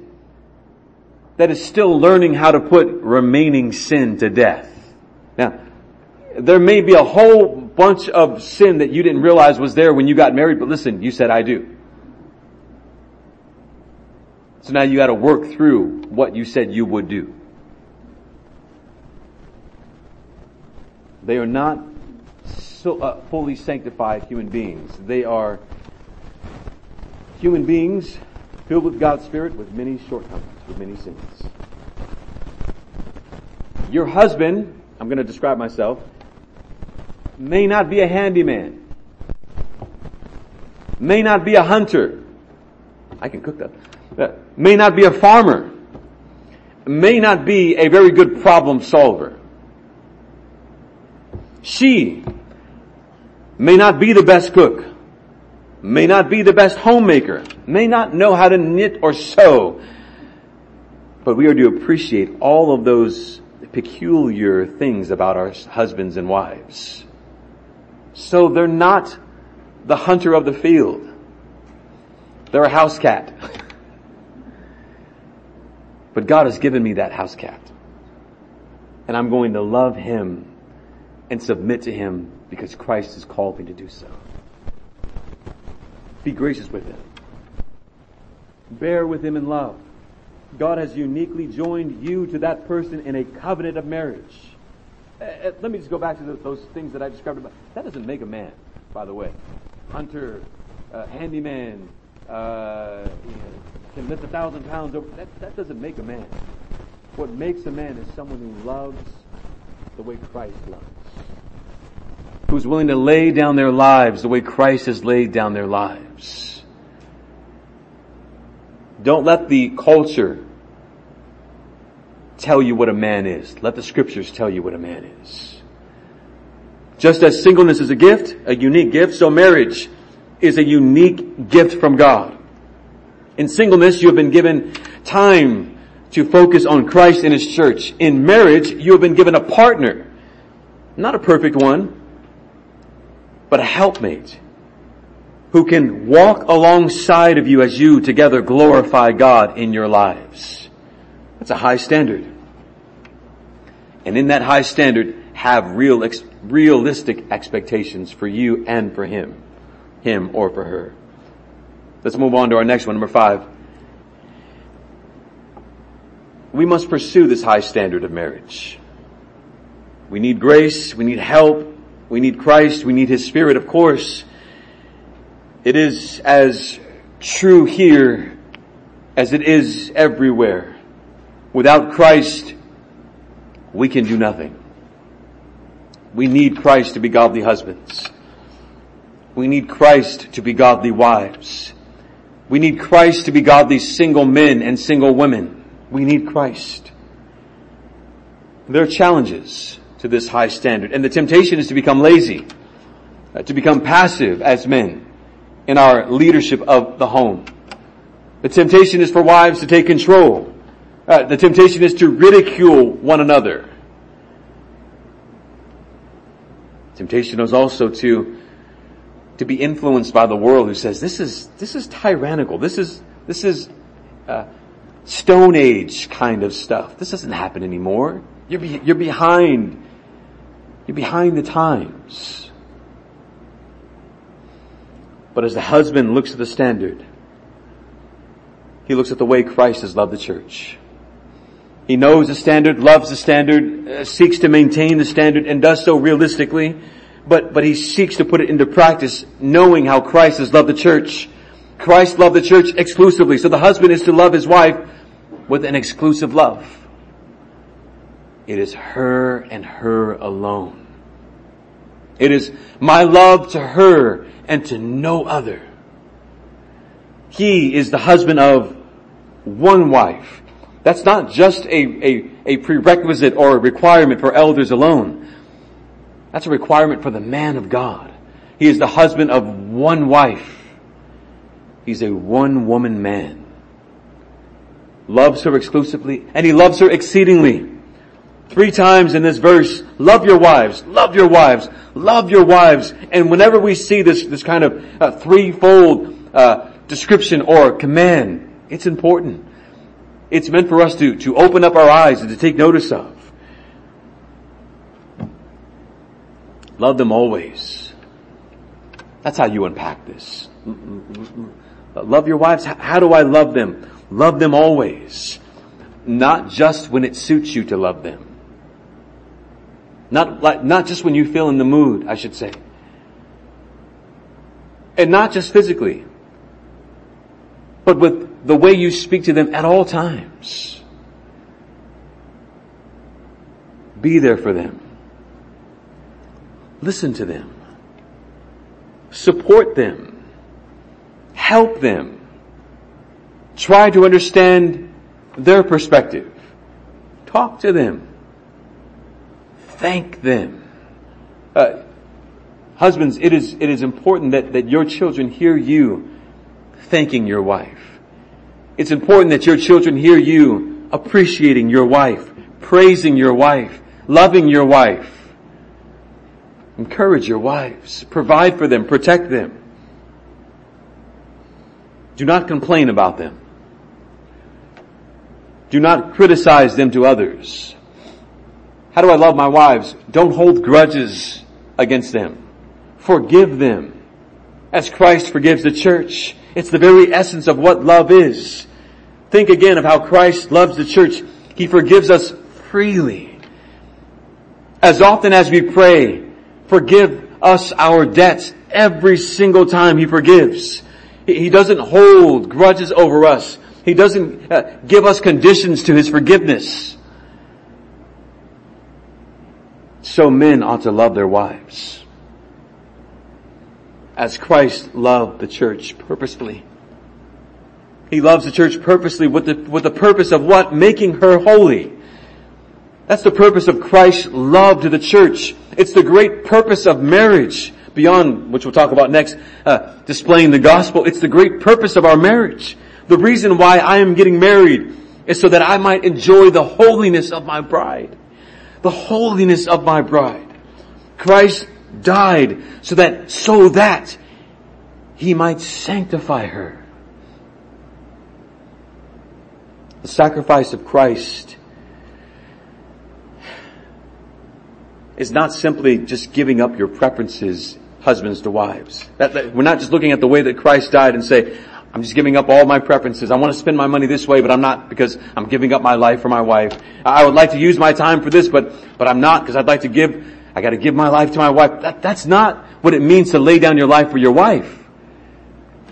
that is still learning how to put remaining sin to death. Now, there may be a whole bunch of sin that you didn't realize was there when you got married, but listen, you said I do. So now you gotta work through what you said you would do. They are not so, uh, fully sanctified human beings. They are human beings filled with God's Spirit with many shortcomings, with many sins. Your husband, I'm going to describe myself, may not be a handyman, may not be a hunter. I can cook that uh, may not be a farmer, may not be a very good problem solver. She may not be the best cook, may not be the best homemaker, may not know how to knit or sew, but we are to appreciate all of those peculiar things about our husbands and wives. So they're not the hunter of the field. They're a house cat. But God has given me that house cat. And I'm going to love him and submit to him because Christ has called me to do so. Be gracious with him. Bear with him in love. God has uniquely joined you to that person in a covenant of marriage. Uh, uh let me just go back to the, those things that I described about. That doesn't make a man, by the way. Hunter, uh, handyman, uh, you know, can lift a thousand pounds over. That, that doesn't make a man. What makes a man is someone who loves the way Christ loves. Who's willing to lay down their lives the way Christ has laid down their lives. Don't let the culture tell you what a man is. Let the scriptures tell you what a man is. Just as singleness is a gift, a unique gift, so marriage is a unique gift from God. In singleness, you have been given time to focus on Christ and His church. In marriage, you have been given a partner. Not a perfect one, but a helpmate who can walk alongside of you as you together glorify God in your lives. That's a high standard. And in that high standard, have real, realistic expectations for you and for Him. Him or for her. Let's move on to our next one, number five. We must pursue this high standard of marriage. We need grace, we need help, we need Christ, we need His Spirit, of course. It is as true here as it is everywhere. Without Christ, we can do nothing. We need Christ to be godly husbands. We need Christ to be godly wives. We need Christ to be godly single men and single women. We need Christ. There are challenges to this high standard and the temptation is to become lazy, uh, to become passive as men in our leadership of the home. The temptation is for wives to take control. Uh, the temptation is to ridicule one another. Temptation is also to to be influenced by the world who says this is, this is tyrannical. This is, this is, uh, Stone Age kind of stuff. This doesn't happen anymore. You're, be, you're behind, you're behind the times. But as the husband looks at the standard, he looks at the way Christ has loved the church. He knows the standard, loves the standard, uh, seeks to maintain the standard, and does so realistically. But, but he seeks to put it into practice, knowing how Christ has loved the church. Christ loved the church exclusively. So the husband is to love his wife with an exclusive love. It is her and her alone. It is my love to her and to no other. He is the husband of one wife. That's not just a, a, a prerequisite or a requirement for elders alone. That's a requirement for the man of God. He is the husband of one wife. He's a one woman man. Loves her exclusively and he loves her exceedingly. Three times in this verse, love your wives, love your wives, love your wives. And whenever we see this, this kind of uh, threefold uh, description or command, it's important. It's meant for us to, to open up our eyes and to take notice of. Love them always. That's how you unpack this. Love your wives. How do I love them? Love them always. Not just when it suits you to love them. Not like, not just when you feel in the mood, I should say. And not just physically, but with the way you speak to them at all times. Be there for them. Listen to them. Support them. Help them. Try to understand their perspective. Talk to them. Thank them. Uh, husbands, it is, it is important that, that your children hear you thanking your wife. It's important that your children hear you appreciating your wife, praising your wife, loving your wife. Encourage your wives. Provide for them. Protect them. Do not complain about them. Do not criticize them to others. How do I love my wives? Don't hold grudges against them. Forgive them as Christ forgives the church. It's the very essence of what love is. Think again of how Christ loves the church. He forgives us freely. As often as we pray, forgive us our debts every single time He forgives. He doesn't hold grudges over us. He doesn't uh, give us conditions to His forgiveness. So men ought to love their wives. As Christ loved the church purposefully. He loves the church purposely with the, with the purpose of what? Making her holy. That's the purpose of Christ's love to the church. It's the great purpose of marriage beyond, which we'll talk about next, uh, displaying the gospel. It's the great purpose of our marriage. The reason why I am getting married is so that I might enjoy the holiness of my bride. The holiness of my bride. Christ died so that, so that he might sanctify her. The sacrifice of Christ is not simply just giving up your preferences, husbands to wives. That, that, we're not just looking at the way that Christ died and say, I'm just giving up all my preferences. I want to spend my money this way, but I'm not because I'm giving up my life for my wife. I would like to use my time for this, but, but I'm not because I'd like to give, I gotta give my life to my wife. That, that's not what it means to lay down your life for your wife.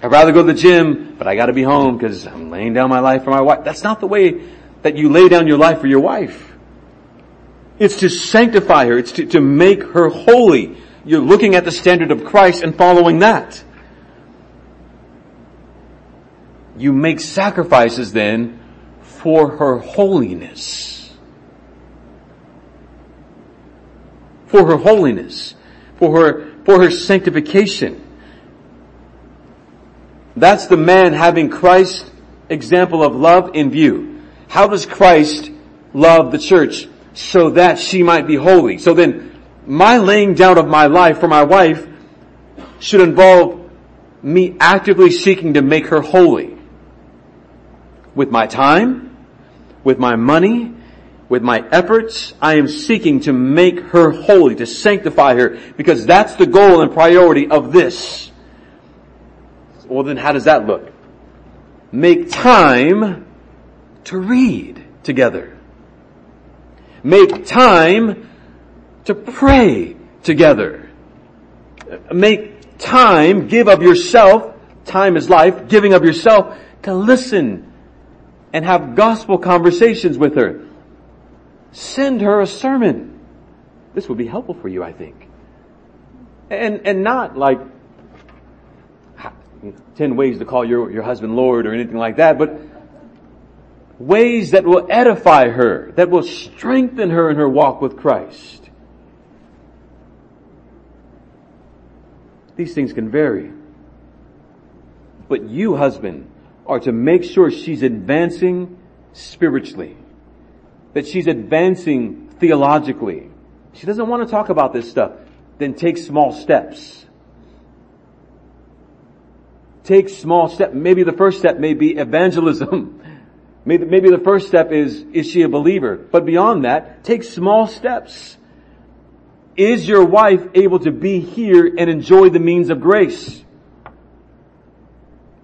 I'd rather go to the gym, but I gotta be home because I'm laying down my life for my wife. That's not the way that you lay down your life for your wife. It's to sanctify her. It's to, to make her holy. You're looking at the standard of Christ and following that. You make sacrifices then for her holiness. For her holiness. For her, for her sanctification. That's the man having Christ's example of love in view. How does Christ love the church? So that she might be holy. So then, my laying down of my life for my wife should involve me actively seeking to make her holy. With my time, with my money, with my efforts, I am seeking to make her holy, to sanctify her, because that's the goal and priority of this. Well then how does that look? Make time to read together. Make time to pray together. Make time, give of yourself, time is life, giving of yourself to listen and have gospel conversations with her. Send her a sermon. This would be helpful for you, I think. And, and not like 10 ways to call your, your husband Lord or anything like that, but ways that will edify her, that will strengthen her in her walk with Christ. These things can vary. But you, husband, are to make sure she's advancing spiritually. That she's advancing theologically. She doesn't want to talk about this stuff. Then take small steps. Take small steps. Maybe the first step may be evangelism. Maybe, maybe the first step is, is she a believer? But beyond that, take small steps. Is your wife able to be here and enjoy the means of grace?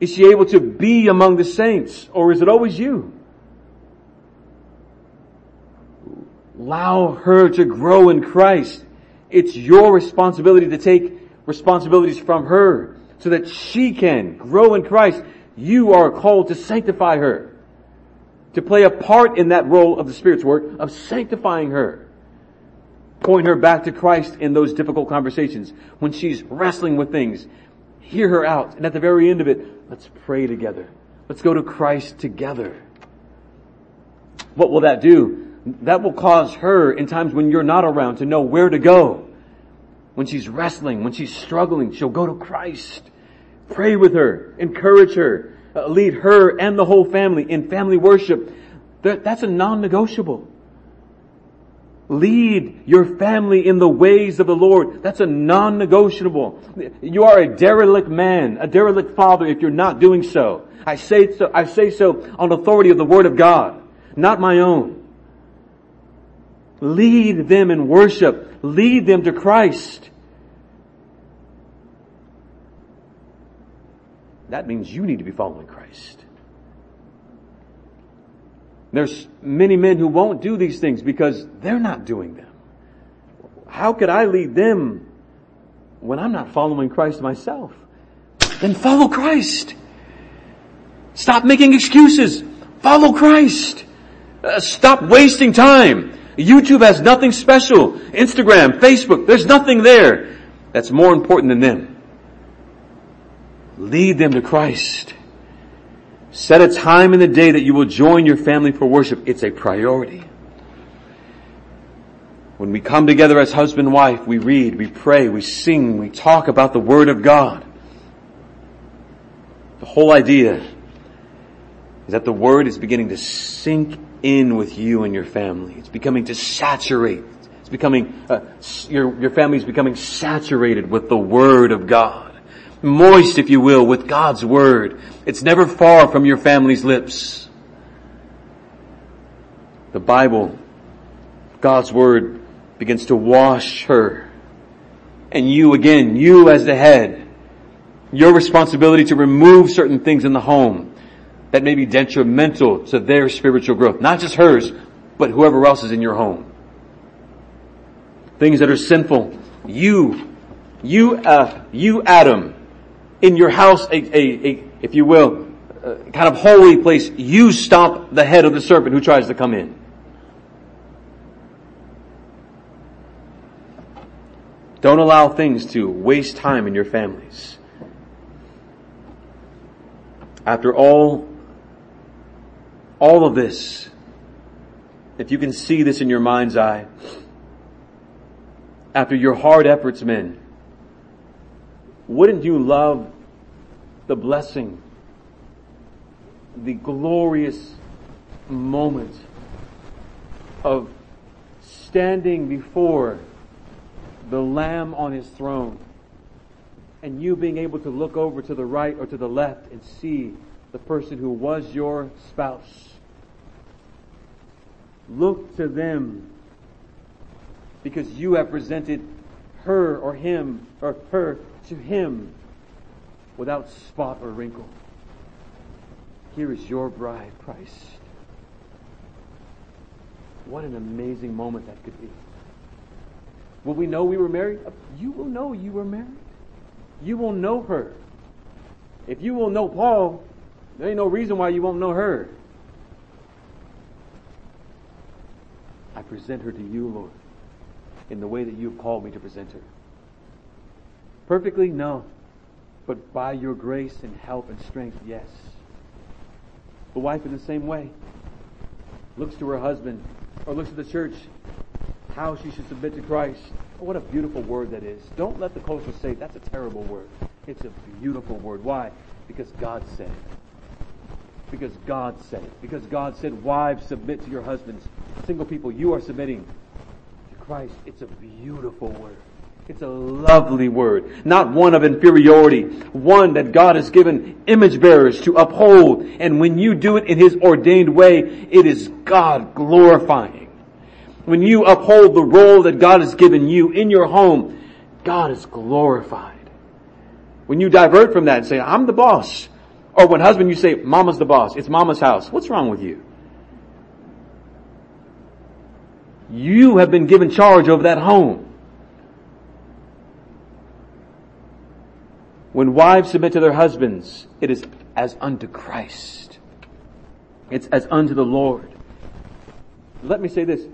Is she able to be among the saints or is it always you? Allow her to grow in Christ. It's your responsibility to take responsibilities from her so that she can grow in Christ. You are called to sanctify her, to play a part in that role of the Spirit's work of sanctifying her. Point her back to Christ in those difficult conversations. When she's wrestling with things, hear her out. And at the very end of it, let's pray together. Let's go to Christ together. What will that do? That will cause her in times when you're not around to know where to go. When she's wrestling, when she's struggling, she'll go to Christ. Pray with her, encourage her, uh, lead her and the whole family in family worship. That, that's a non-negotiable. Lead your family in the ways of the Lord. That's a non-negotiable. You are a derelict man, a derelict father if you're not doing so. I say so, I say so on authority of the Word of God, not my own. Lead them in worship. Lead them to Christ. That means you need to be following Christ. There's many men who won't do these things because they're not doing them. How could I lead them when I'm not following Christ myself? Then follow Christ. Stop making excuses. Follow Christ. Uh, stop wasting time. YouTube has nothing special. Instagram, Facebook, there's nothing there that's more important than them. Lead them to Christ. Set a time in the day that you will join your family for worship. It's a priority. When we come together as husband and wife, we read, we pray, we sing, we talk about the Word of God. The whole idea is that the Word is beginning to sink in with you and your family. It's becoming to saturate. It's becoming, uh, your, your family is becoming saturated with the Word of God moist, if you will, with God's Word. It's never far from your family's lips. The Bible, God's Word begins to wash her. And you again, you as the head, your responsibility to remove certain things in the home that may be detrimental to their spiritual growth. Not just hers, but whoever else is in your home. Things that are sinful. You, you, uh, you Adam, in your house a, a, a if you will, uh, kind of holy place, you stop the head of the serpent who tries to come in. Don't allow things to waste time in your families. After all, all of this, if you can see this in your mind's eye, after your hard efforts, men, wouldn't you love the blessing, the glorious moment of standing before the Lamb on his throne and you being able to look over to the right or to the left and see the person who was your spouse. Look to them because you have presented her or him or her to him without spot or wrinkle. Here is your bride, Christ. What an amazing moment that could be. Will we know we were married? Uh, you will know you were married. You will know her. If you will know Paul, there ain't no reason why you won't know her. I present her to you, Lord, in the way that you have called me to present her. Perfectly? No. But by your grace and help and strength, yes. The wife in the same way looks to her husband or looks to the church how she should submit to Christ. Oh, what a beautiful word that is. Don't let the culture say that's a terrible word. It's a beautiful word. Why? Because God said it. Because God said it. Because God said, wives, submit to your husbands. Single people, you are submitting to Christ. It's a beautiful word. It's a lovely word. Not one of inferiority. One that God has given image bearers to uphold. And when you do it in His ordained way, it is God glorifying. When you uphold the role that God has given you in your home, God is glorified. When you divert from that and say, I'm the boss. Or when husband you say, mama's the boss. It's mama's house. What's wrong with you? You have been given charge over that home. When wives submit to their husbands, it is as unto Christ. It's as unto the Lord. Let me say this.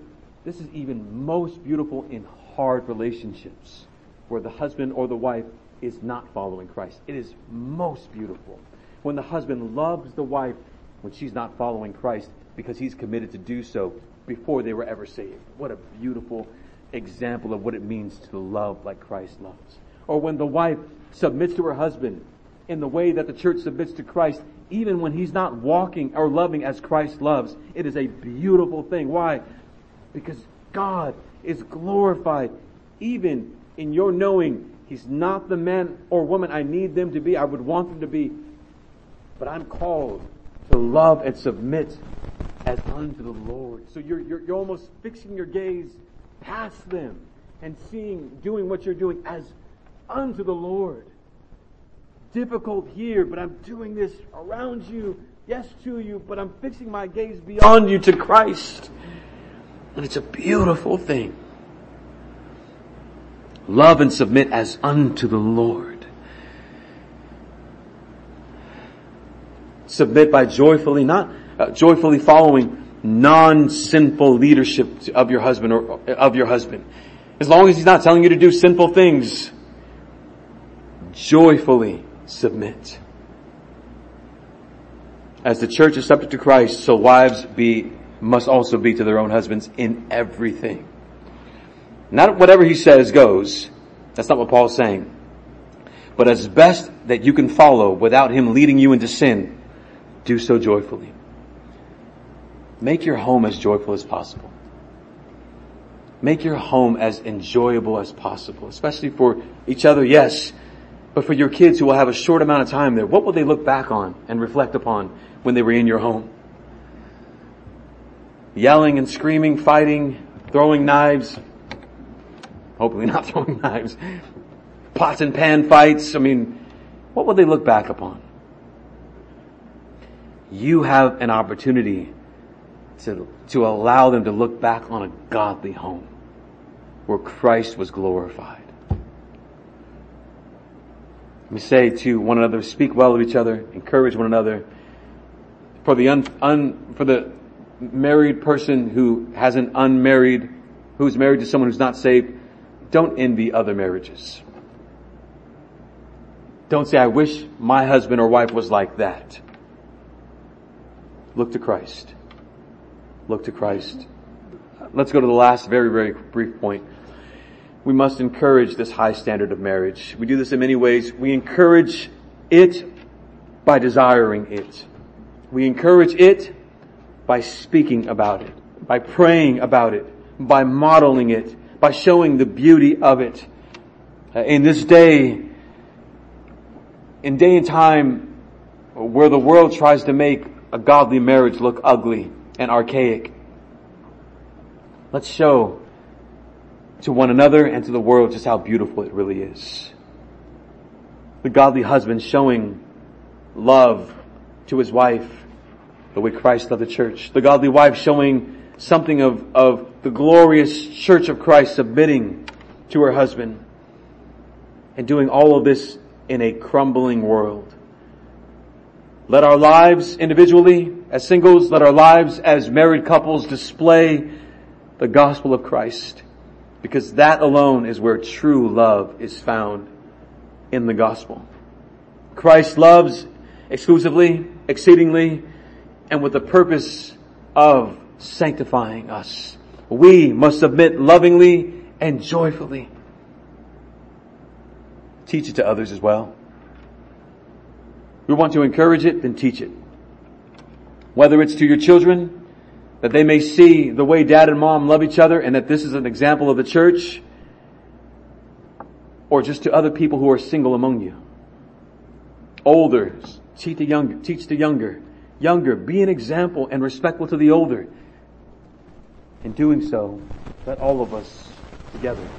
This is even most beautiful in hard relationships where the husband or the wife is not following Christ. It is most beautiful when the husband loves the wife when she's not following Christ because he's committed to do so before they were ever saved. What a beautiful example of what it means to love like Christ loves. Or when the wife submits to her husband in the way that the church submits to Christ, even when he's not walking or loving as Christ loves, it is a beautiful thing. Why? Because God is glorified even in your knowing he's not the man or woman I need them to be, I would want them to be, but I'm called to love and submit as unto the Lord. So you're, you're, you're almost fixing your gaze past them and seeing, doing what you're doing as unto the Lord. Difficult here, but I'm doing this around you, yes to you, but I'm fixing my gaze beyond you to Christ. And it's a beautiful thing. Love and submit as unto the Lord. Submit by joyfully, not uh, joyfully following non-sinful leadership of your husband or of your husband. As long as he's not telling you to do sinful things, joyfully submit. As the church is subject to Christ, so wives be, must also be to their own husbands in everything. Not whatever he says goes. That's not what Paul's saying. But as best that you can follow without him leading you into sin, do so joyfully. Make your home as joyful as possible. Make your home as enjoyable as possible, especially for each other, yes, but for your kids who will have a short amount of time there. What will they look back on and reflect upon when they were in your home? Yelling and screaming, fighting, throwing knives, hopefully not throwing knives, pots and pan fights. I mean, what will they look back upon? You have an opportunity to, to allow them to look back on a godly home where Christ was glorified. We say to one another, speak well of each other, encourage one another. For the un, un, for the married person who has an unmarried, who's married to someone who's not saved, don't envy other marriages. Don't say, I wish my husband or wife was like that. Look to Christ. Look to Christ. Let's go to the last very, very brief point. We must encourage this high standard of marriage. We do this in many ways. We encourage it by desiring it. We encourage it by speaking about it, by praying about it, by modeling it, by showing the beauty of it. Uh, in this day, in day and time where the world tries to make a godly marriage look ugly and archaic, let's show to one another and to the world just how beautiful it really is. The godly husband showing love to his wife the way Christ loved the church. The godly wife showing something of, of the glorious church of Christ submitting to her husband and doing all of this in a crumbling world. Let our lives individually as singles, let our lives as married couples display the gospel of Christ because that alone is where true love is found in the gospel. Christ loves exclusively, exceedingly, and with the purpose of sanctifying us. We must submit lovingly and joyfully. Teach it to others as well. We want to encourage it, then teach it. Whether it's to your children, that they may see the way dad and mom love each other and that this is an example of the church, or just to other people who are single among you. Older, teach the younger, teach the younger. Younger, be an example and respectful to the older. In doing so, let all of us together